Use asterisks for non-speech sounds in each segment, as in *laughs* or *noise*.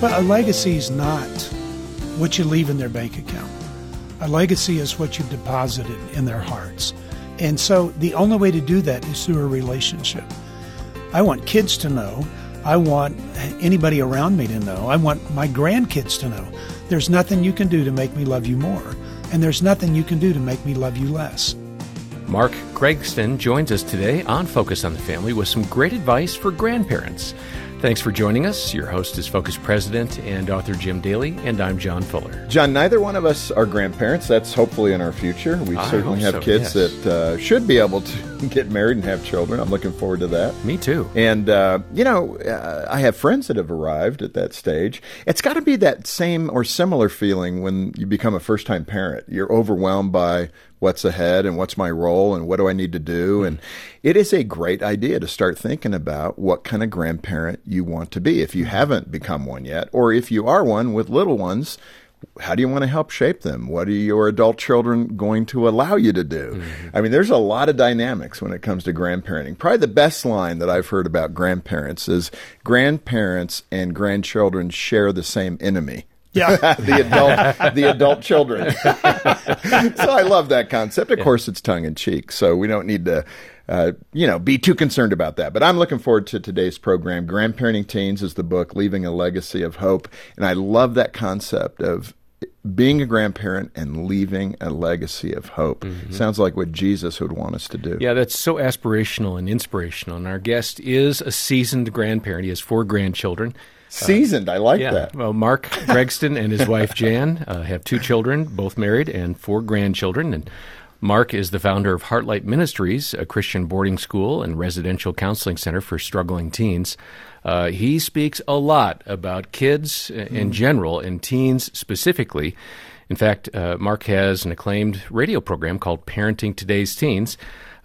But a legacy is not what you leave in their bank account. A legacy is what you've deposited in their hearts. And so the only way to do that is through a relationship. I want kids to know I want anybody around me to know. I want my grandkids to know. There's nothing you can do to make me love you more, and there's nothing you can do to make me love you less. Mark Gregston joins us today on Focus on the Family with some great advice for grandparents. Thanks for joining us. Your host is Focus President and author Jim Daly, and I'm John Fuller. John, neither one of us are grandparents. That's hopefully in our future. We I certainly have so, kids yes. that uh, should be able to *laughs* get married and have children. I'm looking forward to that. Me too. And, uh, you know, uh, I have friends that have arrived at that stage. It's got to be that same or similar feeling when you become a first time parent. You're overwhelmed by what's ahead and what's my role and what do I need to do. Hmm. And it is a great idea to start thinking about what kind of grandparent you want to be if you hmm. haven't become one yet, or if you are one with little ones. How do you want to help shape them? What are your adult children going to allow you to do? Hmm. I mean, there's a lot of dynamics when it comes to grandparenting. Probably the best line that I've heard about grandparents is grandparents and grandchildren share the same enemy Yeah. *laughs* the adult the adult children. *laughs* so I love that concept. Of course, it's tongue in cheek, so we don't need to. Uh, you know, be too concerned about that. But I'm looking forward to today's program. Grandparenting Teens is the book, Leaving a Legacy of Hope. And I love that concept of being a grandparent and leaving a legacy of hope. Sounds like what Jesus would want us to do. Yeah, that's so aspirational and inspirational. And our guest is a seasoned grandparent. He has four grandchildren. Seasoned. I like Yeah. that. Well, Mark Gregston and his wife Jan uh, have two children, both married, and four grandchildren. And Mark is the founder of Heartlight Ministries, a Christian boarding school and residential counseling center for struggling teens. Uh, he speaks a lot about kids uh, in general and teens specifically. In fact, uh, Mark has an acclaimed radio program called Parenting Today's Teens.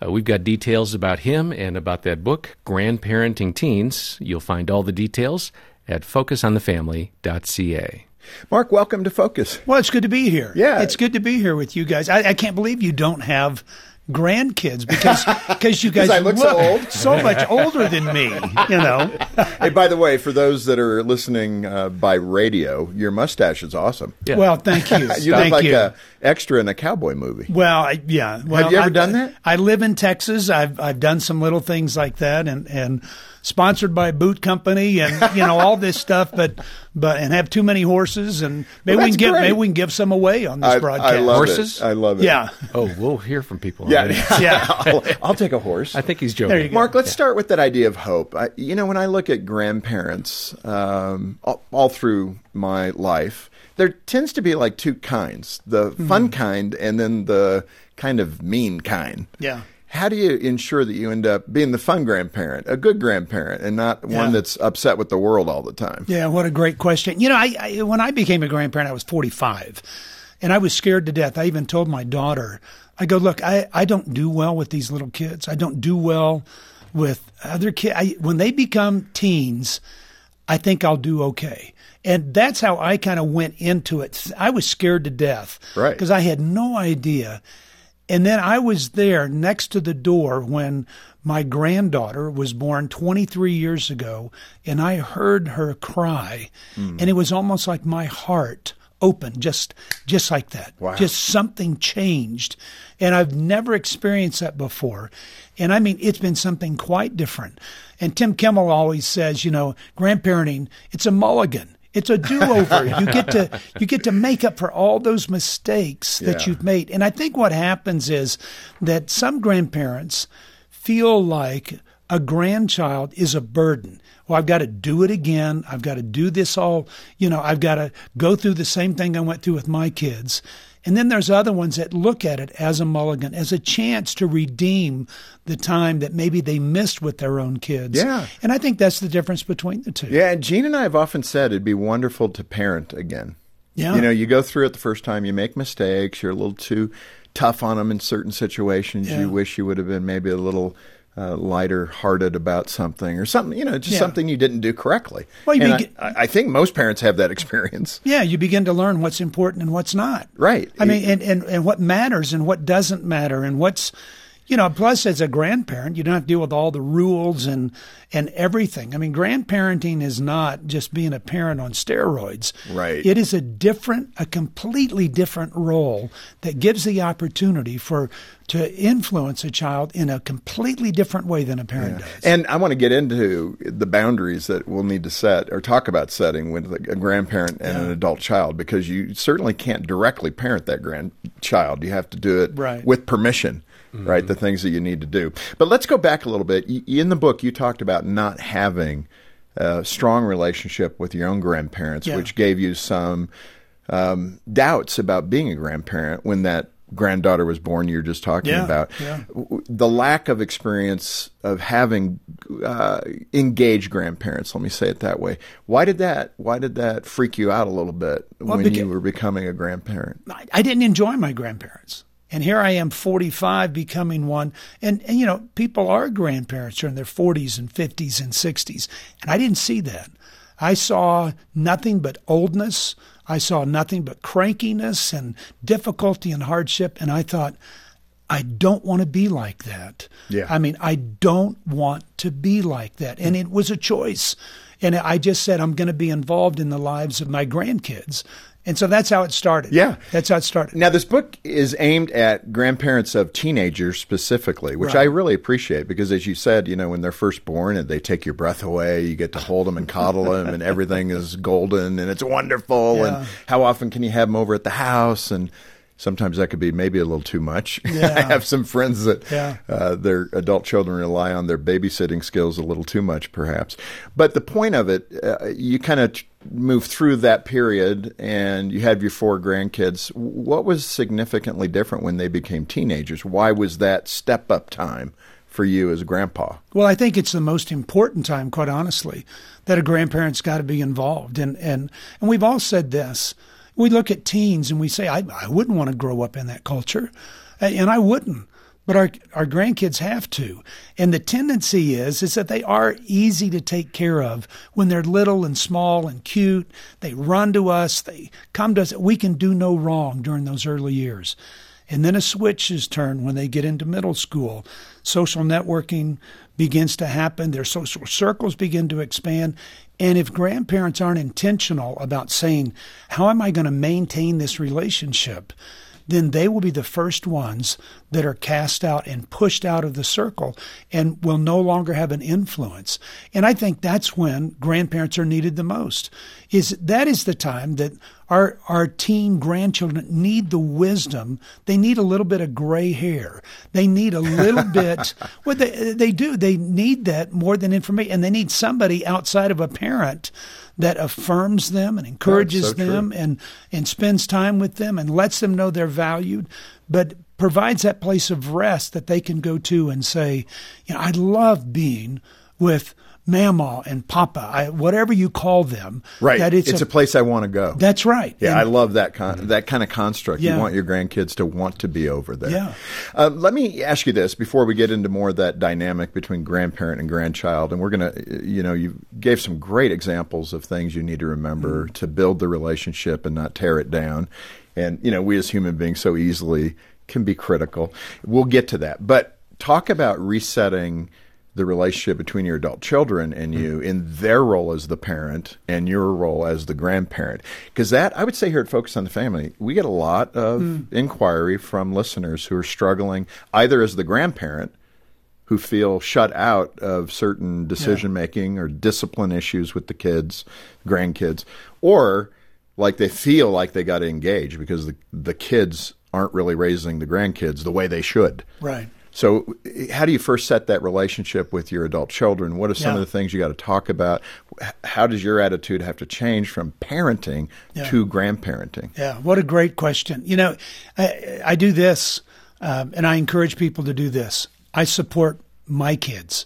Uh, we've got details about him and about that book, Grandparenting Teens. You'll find all the details at focusonthefamily.ca. Mark, welcome to Focus. Well, it's good to be here. Yeah. It's good to be here with you guys. I, I can't believe you don't have grandkids because *laughs* because you guys I look so old? so much older than me. You know. *laughs* Hey, by the way, for those that are listening uh, by radio, your mustache is awesome. Yeah. Well, thank you. *laughs* You thank look like you. a extra in a cowboy movie. Well, I, yeah. Well, you ever I, done that? I live in Texas. I've I've done some little things like that, and and sponsored by a boot company, and *laughs* you know all this stuff. But but and have too many horses, and maybe Well, we that's can give maybe we can give some away on this I, broadcast. I love Horses? it. I love it. Yeah, *laughs* Oh, we'll hear from people. Yeah. already. *laughs* yeah. I'll, I'll take a horse. I think he's joking. There you go. Mark, let's start with that idea of hope. I, you know, when I look at grandparents um, all, all through my life, there tends to be like two kinds the fun kind and then the kind of mean kind. Yeah. How do you ensure that you end up being the fun grandparent, a good grandparent, and not Yeah. one that's upset with the world all the time? Yeah, what a great question. You know, I, I when I became a grandparent, I was 45, and I was scared to death. I even told my daughter, I go, look, I, I don't do well with these little kids. I don't do well with other kids. When they become teens, I think I'll do okay. And that's how I kind of went into it. I was scared to death. Right. Because I had no idea. And then I was there next to the door when my granddaughter was born 23 years ago, and I heard her cry, hmm. and it was almost like my heart opened, just just like that. Wow. Just something changed, and I've never experienced that before. And I mean, it's been something quite different. And Tim Kimmel always says, you know, grandparenting, it's a mulligan. It's a do-over. *laughs* you get to you get to make up for all those mistakes that Yeah. you've made. And I think what happens is that some grandparents feel like a grandchild is a burden. Well, I've got to do it again. I've got to do this all, you know, I've got to go through the same thing I went through with my kids. And then there's other ones that look at it as a mulligan, as a chance to redeem the time that maybe they missed with their own kids. Yeah. And I think that's the difference between the two. Yeah, and Jean and I have often said it'd be wonderful to parent again. Yeah. You know, you go through it the first time, you make mistakes, you're a little too tough on them in certain situations. Yeah. You wish you would have been maybe a little uh, lighter hearted about something or something, you know, just Yeah. something you didn't do correctly. Well, you I, I think most parents have that experience. *laughs* Yeah, you begin to learn what's important and what's not. Right. I mean, and, and, and what matters and what doesn't matter and what's, you know, plus as a grandparent, you don't have to deal with all the rules and, and everything. I mean, grandparenting is not just being a parent on steroids. Right. It is a different, a completely different role that gives the opportunity for, to influence a child in a completely different way than a parent does. And I want to get into the boundaries that we'll need to set or talk about setting with a grandparent and an adult child because you certainly can't directly parent that grandchild. You have to do it Right. with permission, right? The things that you need to do. But let's go back a little bit. In the book, you talked about not having a strong relationship with your own grandparents, Yeah. which gave you some um, doubts about being a grandparent when that granddaughter was born you were just talking Yeah, about yeah. the lack of experience of having uh, engaged grandparents let me say it that way why did that why did that freak you out a little bit Well, when beca- you were becoming a grandparent I, I didn't enjoy my grandparents. And here I am, 45, becoming one. And, and, you know, people are grandparents are in their 40s and 50s and 60s. And I didn't see that. I saw nothing but oldness. I saw nothing but crankiness and difficulty and hardship. And I thought, I don't want to be like that. Yeah. I mean, I don't want to be like that. And it was a choice. And I just said, I'm going to be involved in the lives of my grandkids. And so that's how it started. Yeah. That's how it started. Now, this book is aimed at grandparents of teenagers specifically, which Right. I really appreciate because, as you said, you know, when they're first born and they take your breath away, you get to hold them and coddle them, and *laughs* everything is golden and it's wonderful. Yeah. And how often can you have them over at the house? And sometimes that could be maybe a little too much. *laughs* Yeah. I have some friends that Yeah. uh, their adult children rely on their babysitting skills a little too much, perhaps. But the point of it, uh, you kind of t- move through that period and you have your four grandkids. What was significantly different when they became teenagers? Why was that step up time for you as a grandpa? Well, I think it's the most important time, quite honestly, that a grandparent's got to be involved. And, and, and we've all said this. We look at teens and we say, I, I wouldn't want to grow up in that culture. And I wouldn't. But our, our grandkids have to. And the tendency is, is that they are easy to take care of when they're little and small and cute. They run to us. They come to us. We can do no wrong during those early years. And then a switch is turned when they get into middle school. Social networking begins to happen, their social circles begin to expand. And if grandparents aren't intentional about saying, How am I going to maintain this relationship? Then they will be the first ones that are cast out and pushed out of the circle and will no longer have an influence. And I think that's when grandparents are needed the most. Is that is the time that our our teen grandchildren need the wisdom. They need a little bit of gray hair. They need a little *laughs* bit well they they do. They need that more than information and they need somebody outside of a parent that affirms them and encourages so true. them and and spends time with them and lets them know they're valued, but provides that place of rest that they can go to and say, you know, I love being with Mama and Papa, I, whatever you call them. Right. That it's, it's, a, place I want to go. That's right. Yeah, And- I love that con- that kind of construct. Yeah. You want your grandkids to want to be over there. Yeah. Uh, let me ask you this before we get into more of that dynamic between grandparent and grandchild, and we're gonna, you know, you gave some great examples of things you need to remember Mm. to build the relationship and not tear it down. And you know, we as human beings so easily can be critical. We'll get to that, but talk about resetting the relationship between your adult children and you mm-hmm. in their role as the parent and your role as the grandparent. Because that, I would say here at Focus on the Family, we get a lot of hmm. inquiry from listeners who are struggling either as the grandparent who feel shut out of certain decision making or discipline issues with the kids, grandkids, or like they feel like they got to engage because the, the kids aren't really raising the grandkids the way they should. Right. So, how do you first set that relationship with your adult children? What are some Yeah. of the things you got to talk about? How does your attitude have to change from parenting Yeah. to grandparenting? Yeah, what a great question. You know, I, I do this, um, and I encourage people to do this. I support my kids,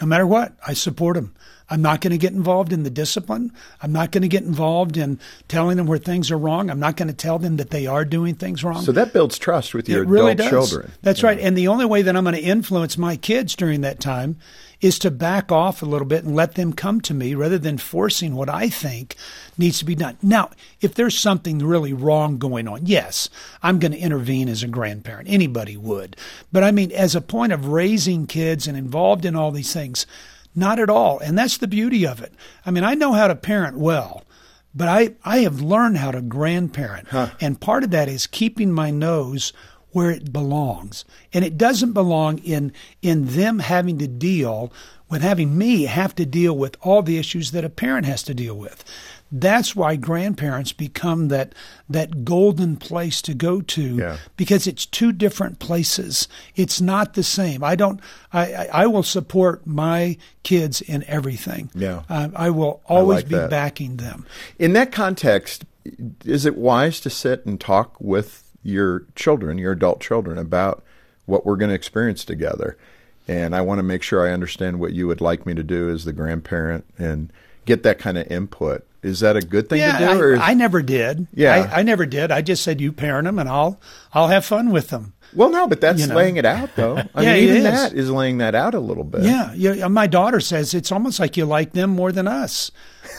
no matter what. I support them. I'm not going to get involved in the discipline. I'm not going to get involved in telling them where things are wrong. I'm not going to tell them that they are doing things wrong. So that builds trust with your it really adult does. children. That's right. And the only way that I'm going to influence my kids during that time is to back off a little bit and let them come to me rather than forcing what I think needs to be done. Now, if there's something really wrong going on, yes, I'm going to intervene as a grandparent. Anybody would. But I mean, as a point of raising kids and involved in all these things, not at all. And that's the beauty of it. I mean, I know how to parent well. But I, I have learned how to grandparent. And part of that is keeping my nose where it belongs. And it doesn't belong in in them having to deal with having me have to deal with all the issues that a parent has to deal with. That's why grandparents become that that golden place to go to Yeah. because it's two different places. It's not the same. I don't. I I, I will support my kids in everything. Yeah. Uh, I will always like be that. backing them. In that context, is it wise to sit and talk with your children, your adult children, about what we're going to experience together? And I want to make sure I understand what you would like me to do as the grandparent and get that kind of input. Is that a good thing yeah, to do? I, I never did. Yeah. I, I never did. I just said you parent them, and I'll I'll have fun with them. well, no, but that's you know. laying it out, though. *laughs* I Yeah, mean, even is. that is laying that out a little bit. Yeah, yeah. My daughter says it's almost like you like them more than us,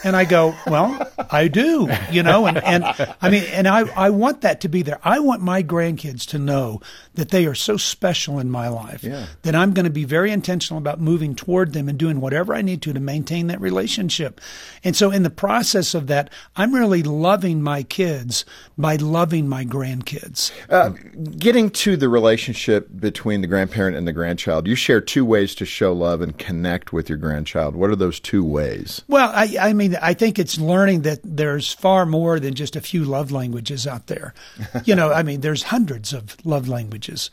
and I go, well, I do, you know, and and I mean, and I I want that to be there. I want my grandkids to know that they are so special in my life Yeah. that I'm going to be very intentional about moving toward them and doing whatever I need to to maintain that relationship. And so, in the process of that, I'm really loving my kids by loving my grandkids. Uh, getting to the relationship between the grandparent and the grandchild, you share two ways to show love and connect with your grandchild. What are those two ways? Well, I, I mean, I think it's learning that there's far more than just a few love languages out there. *laughs* you know, I mean, there's hundreds of love languages.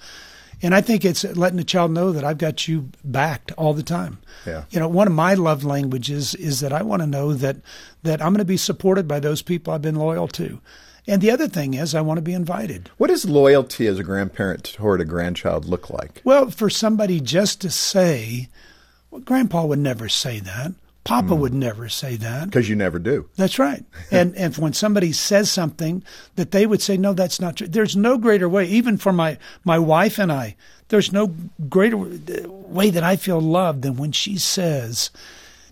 And I think it's letting the child know that I've got you backed all the time. Yeah. You know, one of my love languages is that I want to know that that I'm going to be supported by those people I've been loyal to. And the other thing is I want to be invited. What does loyalty as a grandparent toward a grandchild look like? Well, for somebody just to say, well, Grandpa would never say that. Papa hmm. would never say that. Because you never do. That's right. *laughs* And and when somebody says something that they would say, no, that's not true. There's no greater way, even for my my wife and I. There's no greater way that I feel loved than when she says,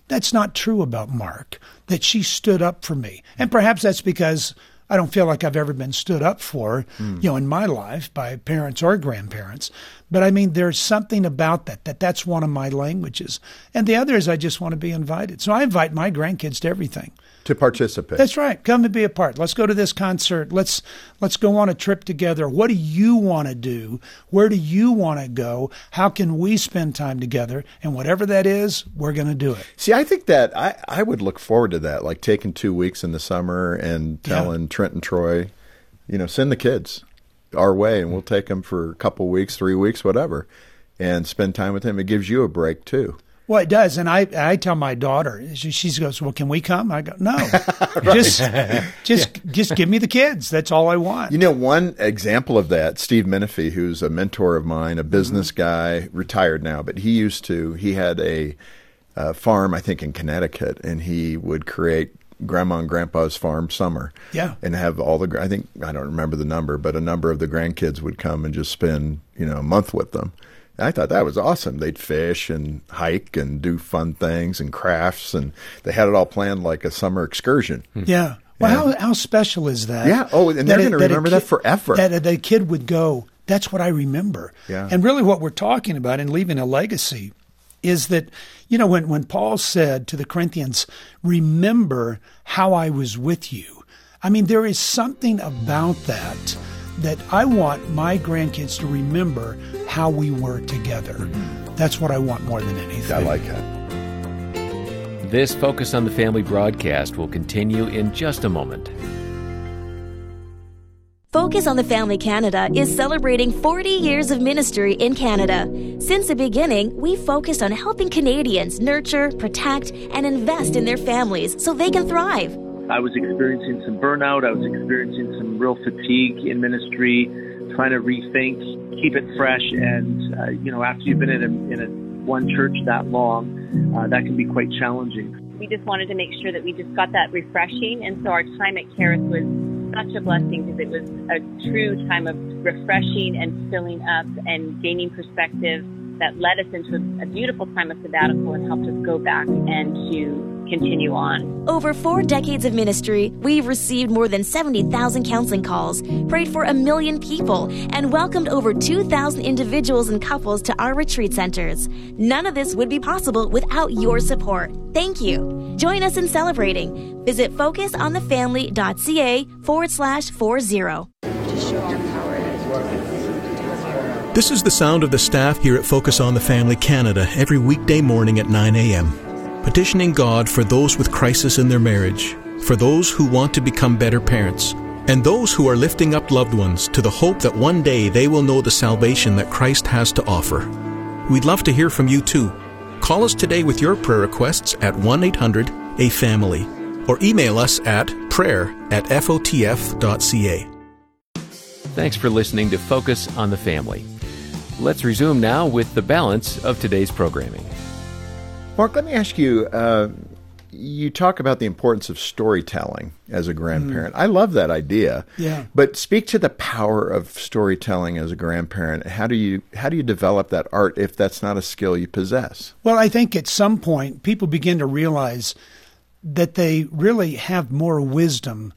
"That's not true about Mark." That she stood up for me, and perhaps that's because I don't feel like I've ever been stood up for, hmm. you know, in my life by parents or grandparents. But I mean, there's something about that, that that's one of my languages. And the other is I just want to be invited. So I invite my grandkids to everything. To participate. That's right. Come and be a part. Let's go to this concert. Let's let's go on a trip together. What do you want to do? Where do you want to go? How can we spend time together? And whatever that is, we're going to do it. See, I think that I, I would look forward to that, like taking two weeks in the summer and Yeah. telling Trent and Troy, you know, send the kids our way and we'll take them for a couple weeks, three weeks, whatever, and spend time with them. It gives you a break too. Well, it does, and I I tell my daughter. She, she goes, "Well, can we come?" I go, "No, *laughs* just just just give me the kids. That's all I want." You know, one example of that, Steve Menifee, who's a mentor of mine, a business guy, retired now, but he used to, he had a uh, farm, I think, in Connecticut, and he would create grandma and grandpa's farm summer. Yeah. And have all the, I think, I don't remember the number, but a number of the grandkids would come and just spend, you know, a month with them. I thought that was awesome. They'd fish and hike and do fun things and crafts, and they had it all planned like a summer excursion. Hmm. Yeah. Well, how how special is that? Yeah. Oh, and they're that a remember that forever. That a, that a kid would go. That's what I remember. Yeah. And really, what we're talking about in leaving a legacy is that you know when when Paul said to the Corinthians, "Remember how I was with you." I mean, there is something about that that I want my grandkids to remember how we were together. Mm-hmm. That's what I want more than anything. I like that. This Focus on the Family broadcast will continue in just a moment. Focus on the Family Canada is celebrating 40 years of ministry in Canada. Since the beginning, we focused on helping Canadians nurture, protect, and invest in their families so they can thrive. I was experiencing some burnout. I was experiencing some real fatigue in ministry, trying to rethink, keep it fresh. And, uh, you know, after you've been in, a, in a, one church that long, uh, that can be quite challenging. We just wanted to make sure that we just got that refreshing. And so our time at Kerith was such a blessing because it was a true time of refreshing and filling up and gaining perspective that led us into a beautiful time of sabbatical and helped us go back and to continue on. Over four decades of ministry, we've received more than 70,000 counseling calls, prayed for a million people, and welcomed over 2,000 individuals and couples to our retreat centers. None of this would be possible without your support. Thank you. Join us in celebrating. Visit focusonthefamily.ca forward slash 40. This is the sound of the staff here at Focus on the Family Canada every weekday morning at 9 a.m petitioning God for those with crisis in their marriage, for those who want to become better parents, and those who are lifting up loved ones to the hope that one day they will know the salvation that Christ has to offer. We'd love to hear from you too. Call us today with your prayer requests at 1 800 A Family or email us at prayer at fotf.ca. Thanks for listening to Focus on the Family. Let's resume now with the balance of today's programming. Mark, let me ask you. Uh, you talk about the importance of storytelling as a grandparent. Mm. I love that idea. Yeah. But speak to the power of storytelling as a grandparent. How do you how do you develop that art if that's not a skill you possess? Well, I think at some point people begin to realize that they really have more wisdom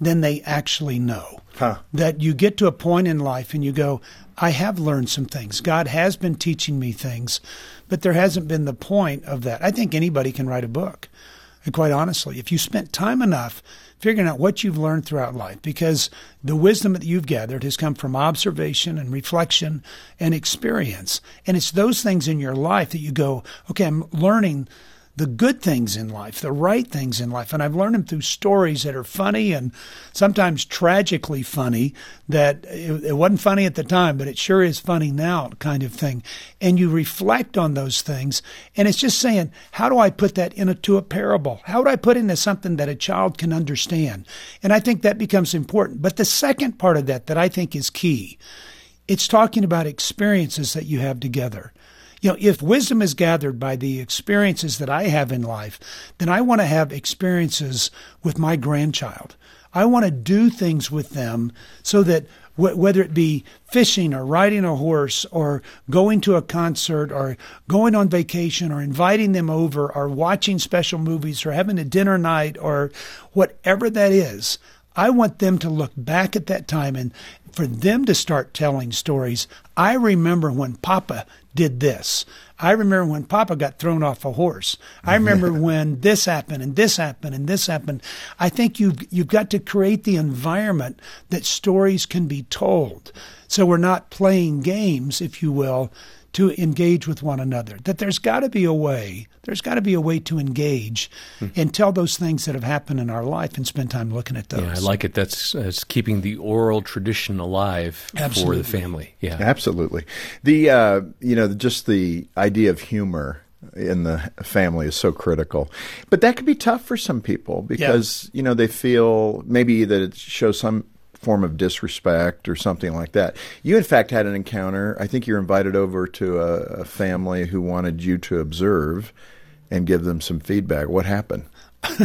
than they actually know. Huh. That you get to a point in life and you go, I have learned some things. God has been teaching me things, but there hasn't been the point of that. I think anybody can write a book. And quite honestly, if you spent time enough figuring out what you've learned throughout life, because the wisdom that you've gathered has come from observation and reflection and experience. And it's those things in your life that you go, okay, I'm learning the good things in life, the right things in life. And I've learned them through stories that are funny and sometimes tragically funny that it, it, wasn't funny at the time, but it sure is funny now kind of thing. And you reflect on those things. And it's just saying, how do I put that into a parable? How do I put into something that a child can understand? And I think that becomes important. But the second part of that that I think is key, it's talking about experiences that you have together. You know, if wisdom is gathered by the experiences that I have in life, then I want to have experiences with my grandchild. I want to do things with them so that whether it be fishing or riding a horse or going to a concert or going on vacation or inviting them over or watching special movies or having a dinner night or whatever that is, I want them to look back at that time and for them to start telling stories. I remember when Papa did this. I remember when Papa got thrown off a horse. I remember when this happened and this happened and this happened. I think you've you've got to create the environment that stories can be told. So we're not playing games, if you will, to engage with one another. That there's got to be a way, there's got to be a way to engage hmm. and tell those things that have happened in our life and spend time looking at those. Yeah, I like it. That's, that's keeping the oral tradition alive Absolutely. for the family. Yeah, absolutely. The uh, you know just the idea of humor in the family is so critical. But that could be tough for some people because, yeah. you know, they feel maybe that it shows some form of disrespect or something like that. You, in fact, had an encounter. I think you're invited over to a, a family who wanted you to observe and give them some feedback. What happened? *laughs*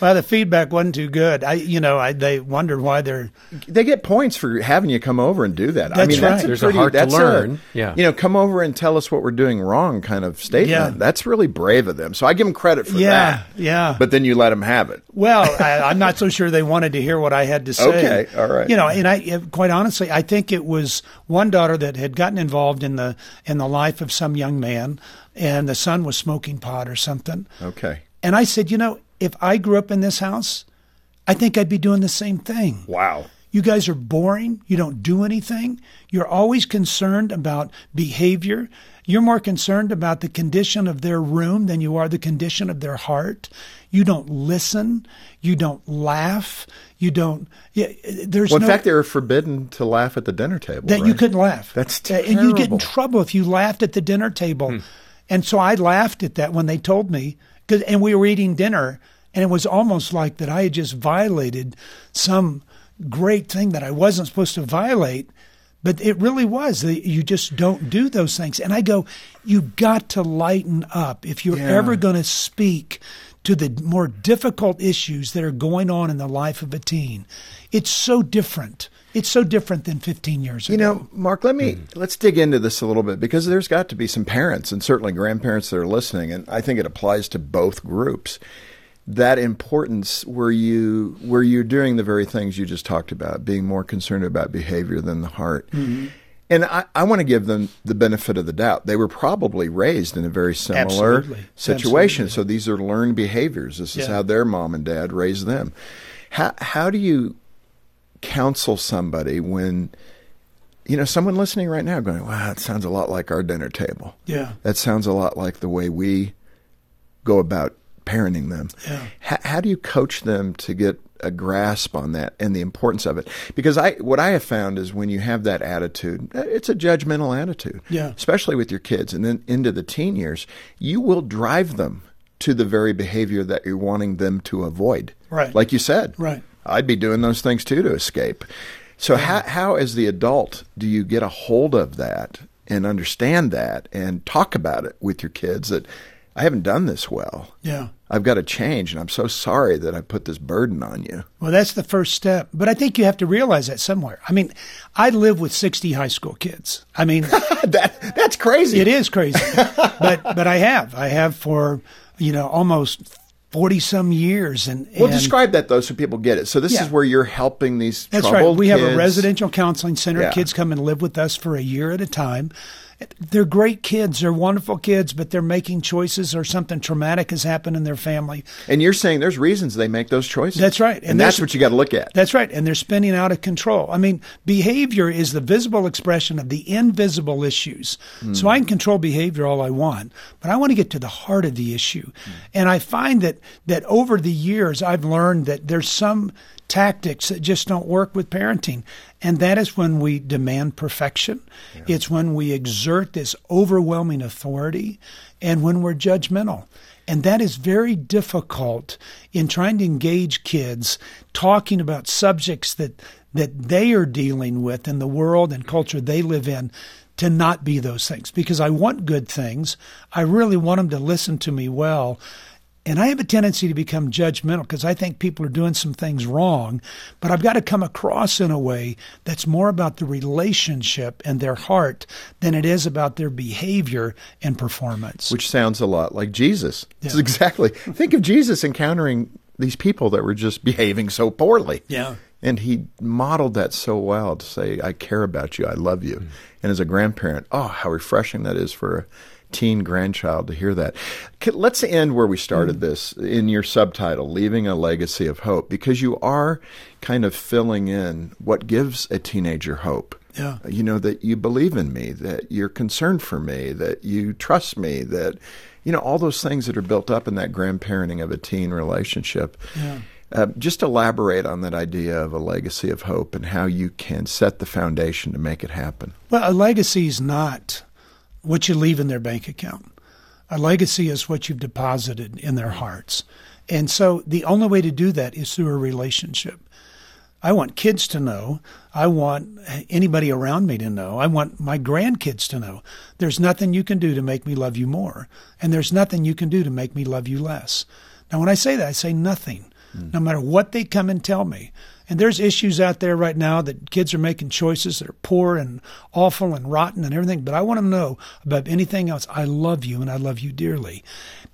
well, the feedback wasn't too good. I, you know, I, they wondered why they're. They get points for having you come over and do that. That's I mean, right. that's a There's pretty, a heart that's to learn. A, yeah. You know, come over and tell us what we're doing wrong, kind of statement. Yeah. That's really brave of them. So I give them credit for yeah, that. Yeah. But then you let them have it. Well, I, am not so sure they wanted to hear what I had to say. Okay. All right. You know, and I, quite honestly, I think it was one daughter that had gotten involved in the in the life of some young man, and the son was smoking pot or something. Okay. And I said, you know, if I grew up in this house, I think I'd be doing the same thing. Wow. You guys are boring. You don't do anything. You're always concerned about behavior. You're more concerned about the condition of their room than you are the condition of their heart. You don't listen. You don't laugh. You don't. Yeah, there's well, in no, fact, they were forbidden to laugh at the dinner table. that right? you couldn't laugh. That's Uh, and you'd get in trouble if you laughed at the dinner table. And so I laughed at that when they told me, 'cause- and we were eating dinner, and it was almost like that I had just violated some great thing that I wasn't supposed to violate. But it really was. You just don't do those things. And I go, you got to lighten up. If you're Yeah. ever going to speak to the more difficult issues that are going on in the life of a teen, it's so different. It's so different than 15 years ago. You know, Mark, let me hmm. let's dig into this a little bit because there's got to be some parents and certainly grandparents that are listening, and I think it applies to both groups. That importance where you where you're doing the very things you just talked about, being more concerned about behavior than the heart. Mm-hmm. And I, I want to give them the benefit of the doubt. They were probably raised in a very similar Absolutely. situation. Absolutely. So these are learned behaviors. This is how their mom and dad raised them. How how do you counsel somebody when you know someone listening right now going wow that sounds a lot like our dinner table Yeah. that sounds a lot like the way we go about parenting them Yeah. how, how do you coach them to get a grasp on that and the importance of it because i what i have found is when you have that attitude uh, it's a judgmental attitude Yeah. especially with your kids and then into the teen years you will drive them to the very behavior that you're wanting them to avoid Right. like you said Right. I'd be doing those things too to escape. So how how as the adult do you get a hold of that and understand that and talk about it with your kids that I haven't done this well. Yeah. I've got to change and I'm so sorry that I put this burden on you. Well, that's the first step. But I think you have to realize that somewhere. I mean, I live with 60 high school kids. I mean, *laughs* that that's crazy. it is crazy. but but I have. I have for, you know, almost 40 some years and, Well, and describe that though so people get it. So this Yeah. is where you're helping these That's right. We have a residential counseling center. Yeah. Kids come and live with us for a year at a time. They're great kids. They're wonderful kids, but they're making choices or something traumatic has happened in their family. And you're saying there's reasons they make those choices. That's right. And, And that's what you got to look at. That's right. And they're spinning out of control. I mean, behavior is the visible expression of the invisible issues. Hmm. So I can control behavior all I want, but I want to get to the heart of the issue. Hmm. And I find that, that over the years, I've learned that there's some tactics that just don't work with parenting. And that is when we demand perfection. It's when we exert this overwhelming authority and when we're judgmental. And that is very difficult in trying to engage kids talking about subjects that, that they are dealing with in the world and culture they live in to not be those things because I want good things. I really want them to listen to me well. And I have a tendency to become judgmental because I think people are doing some things wrong, but I've got to come across in a way that's more about the relationship and their heart than it is about their behavior and performance. which sounds a lot like Jesus. It's Yeah. *laughs* exactly. Think of Jesus encountering these people that were just behaving so poorly. Yeah. And he modeled that so well to say, I care about you, I love you. Mm. And as a grandparent, oh, how refreshing that is for a teen grandchild to hear that. Let's end where we started this in your subtitle, Leaving a Legacy of Hope, because you are kind of filling in what gives a teenager hope Yeah. you know that you believe in me that you're concerned for me that you trust me that you know all those things that are built up in that grandparenting of a teen relationship Yeah. uh, just elaborate on that idea of a legacy of hope and how you can set the foundation to make it happen Well, a legacy is not what you leave in their bank account. A legacy is what you've deposited in their hearts. And so the only way to do that is through a relationship. I want kids to know. I want anybody around me to know. I want my grandkids to know. There's nothing you can do to make me love you more. And there's nothing you can do to make me love you less. Now, when I say that, I say nothing, hmm. no matter what they come and tell me. And there's issues out there right now that kids are making choices that are poor and awful and rotten and everything. But I want them to know above anything else, I love you and I love you dearly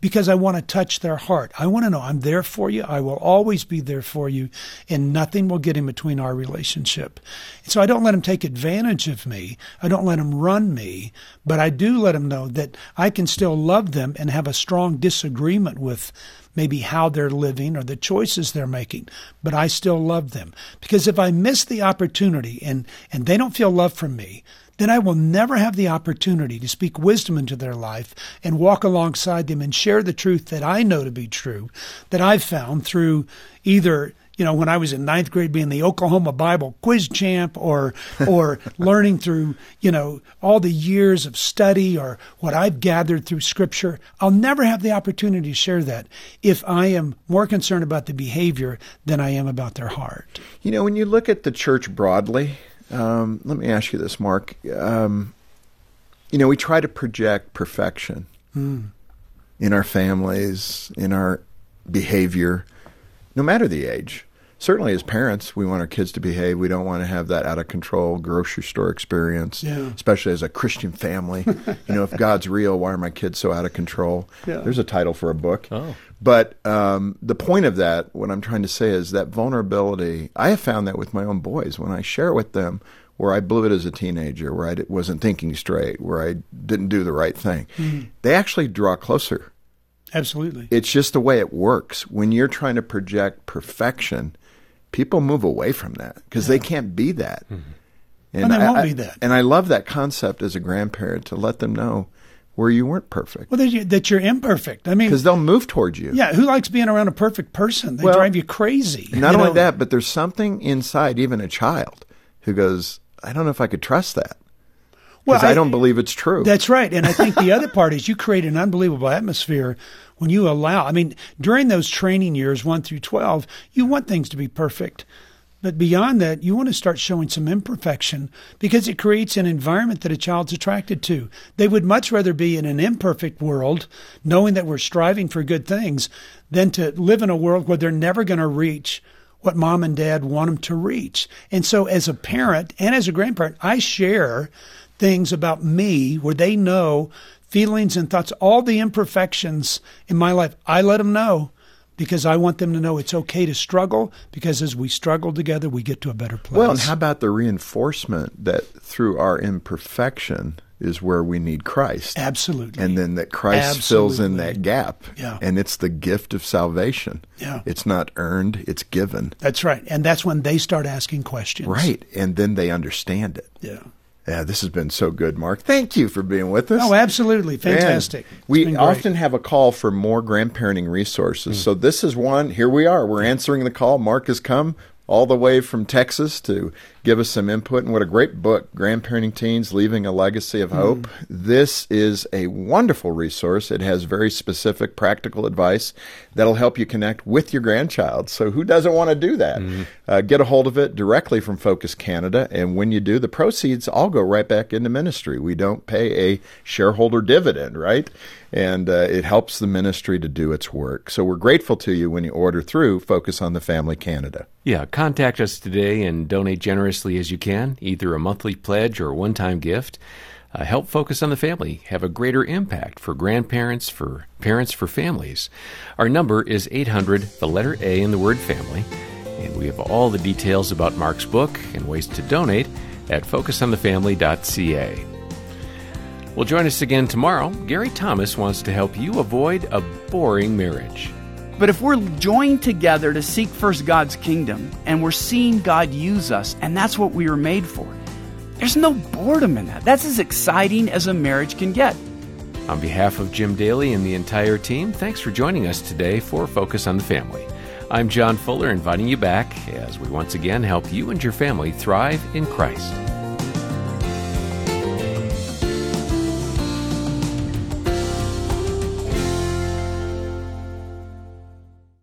because I want to touch their heart. I want to know I'm there for you. I will always be there for you and nothing will get in between our relationship. So I don't let them take advantage of me. I don't let them run me, but I do let them know that I can still love them and have a strong disagreement with maybe how they're living or the choices they're making, but I still love them. Because if I miss the opportunity and, and they don't feel love from me, then I will never have the opportunity to speak wisdom into their life and walk alongside them and share the truth that I know to be true, that I've found through either you know, when I was in ninth grade, being the Oklahoma Bible quiz champ, or or *laughs* learning through you know all the years of study, or what I've gathered through Scripture, I'll never have the opportunity to share that if I am more concerned about the behavior than I am about their heart. You know, when you look at the church broadly, um, let me ask you this, Mark. Um, you know, we try to project perfection mm. in our families, in our behavior, no matter the age. Certainly, as parents, we want our kids to behave. We don't want to have that out of control grocery store experience, yeah. especially as a Christian family. *laughs* you know, if God's real, why are my kids so out of control? Yeah. There's a title for a book. Oh. But um, the point of that, what I'm trying to say is that vulnerability, I have found that with my own boys. When I share it with them, where I blew it as a teenager, where I wasn't thinking straight, where I didn't do the right thing, mm-hmm. they actually draw closer. Absolutely. It's just the way it works. When you're trying to project perfection, people move away from that because yeah. they can't be that. Mm-hmm. And, and they won't I, be that. And I love that concept as a grandparent to let them know where you weren't perfect. Well, that, you, that you're imperfect. I mean, because they'll move towards you. Yeah, who likes being around a perfect person? They well, drive you crazy. Not you only know? that, but there's something inside, even a child, who goes, "I don't know if I could trust that." Well, I, I, don't believe it's true. That's right. And I think the other *laughs* part is you create an unbelievable atmosphere when you allow. I mean, during those training years, one through twelve, you want things to be perfect. But beyond that, you want to start showing some imperfection because it creates an environment that a child's attracted to. They would much rather be in an imperfect world, knowing that we're striving for good things, than to live in a world where they're never going to reach what mom and dad want them to reach. And so, as a parent and as a grandparent, I share things about me where they know feelings and thoughts, all the imperfections in my life. I let them know because I want them to know it's okay to struggle because as we struggle together, we get to a better place. Well, and how about the reinforcement that through our imperfection is where we need Christ? Absolutely. And then that Christ Absolutely. fills in that gap. Yeah. And it's the gift of salvation. Yeah. It's not earned, it's given. That's right. And that's when they start asking questions. Right. And then they understand it. Yeah. Yeah, this has been so good, Mark. Thank you for being with us. Oh, absolutely. Fantastic. we often have a call for more grandparenting resources. Mm. So this is one. Here we are. We're answering the call. Mark has come all the way from Texas to give us some input. And what a great book, Grandparenting Teens Leaving a Legacy of Hope. Mm. This is a wonderful resource. It has very specific practical advice that'll help you connect with your grandchild. So who doesn't want to do that? Mm. Uh, get a hold of it directly from Focus Canada. And when you do, the proceeds all go right back into ministry. We don't pay a shareholder dividend, right? And uh, it helps the ministry to do its work. So we're grateful to you when you order through Focus on the Family Canada. Yeah, contact us today and donate generously as you can, either a monthly pledge or a one time gift. Uh, help focus on the family, have a greater impact for grandparents, for parents, for families. Our number is 800, the letter A in the word family, and we have all the details about Mark's book and ways to donate at focusonthefamily.ca. Well, join us again tomorrow. Gary Thomas wants to help you avoid a boring marriage. But if we're joined together to seek first God's kingdom and we're seeing God use us, and that's what we were made for, there's no boredom in that. That's as exciting as a marriage can get. On behalf of Jim Daly and the entire team, thanks for joining us today for Focus on the Family. I'm John Fuller, inviting you back as we once again help you and your family thrive in Christ.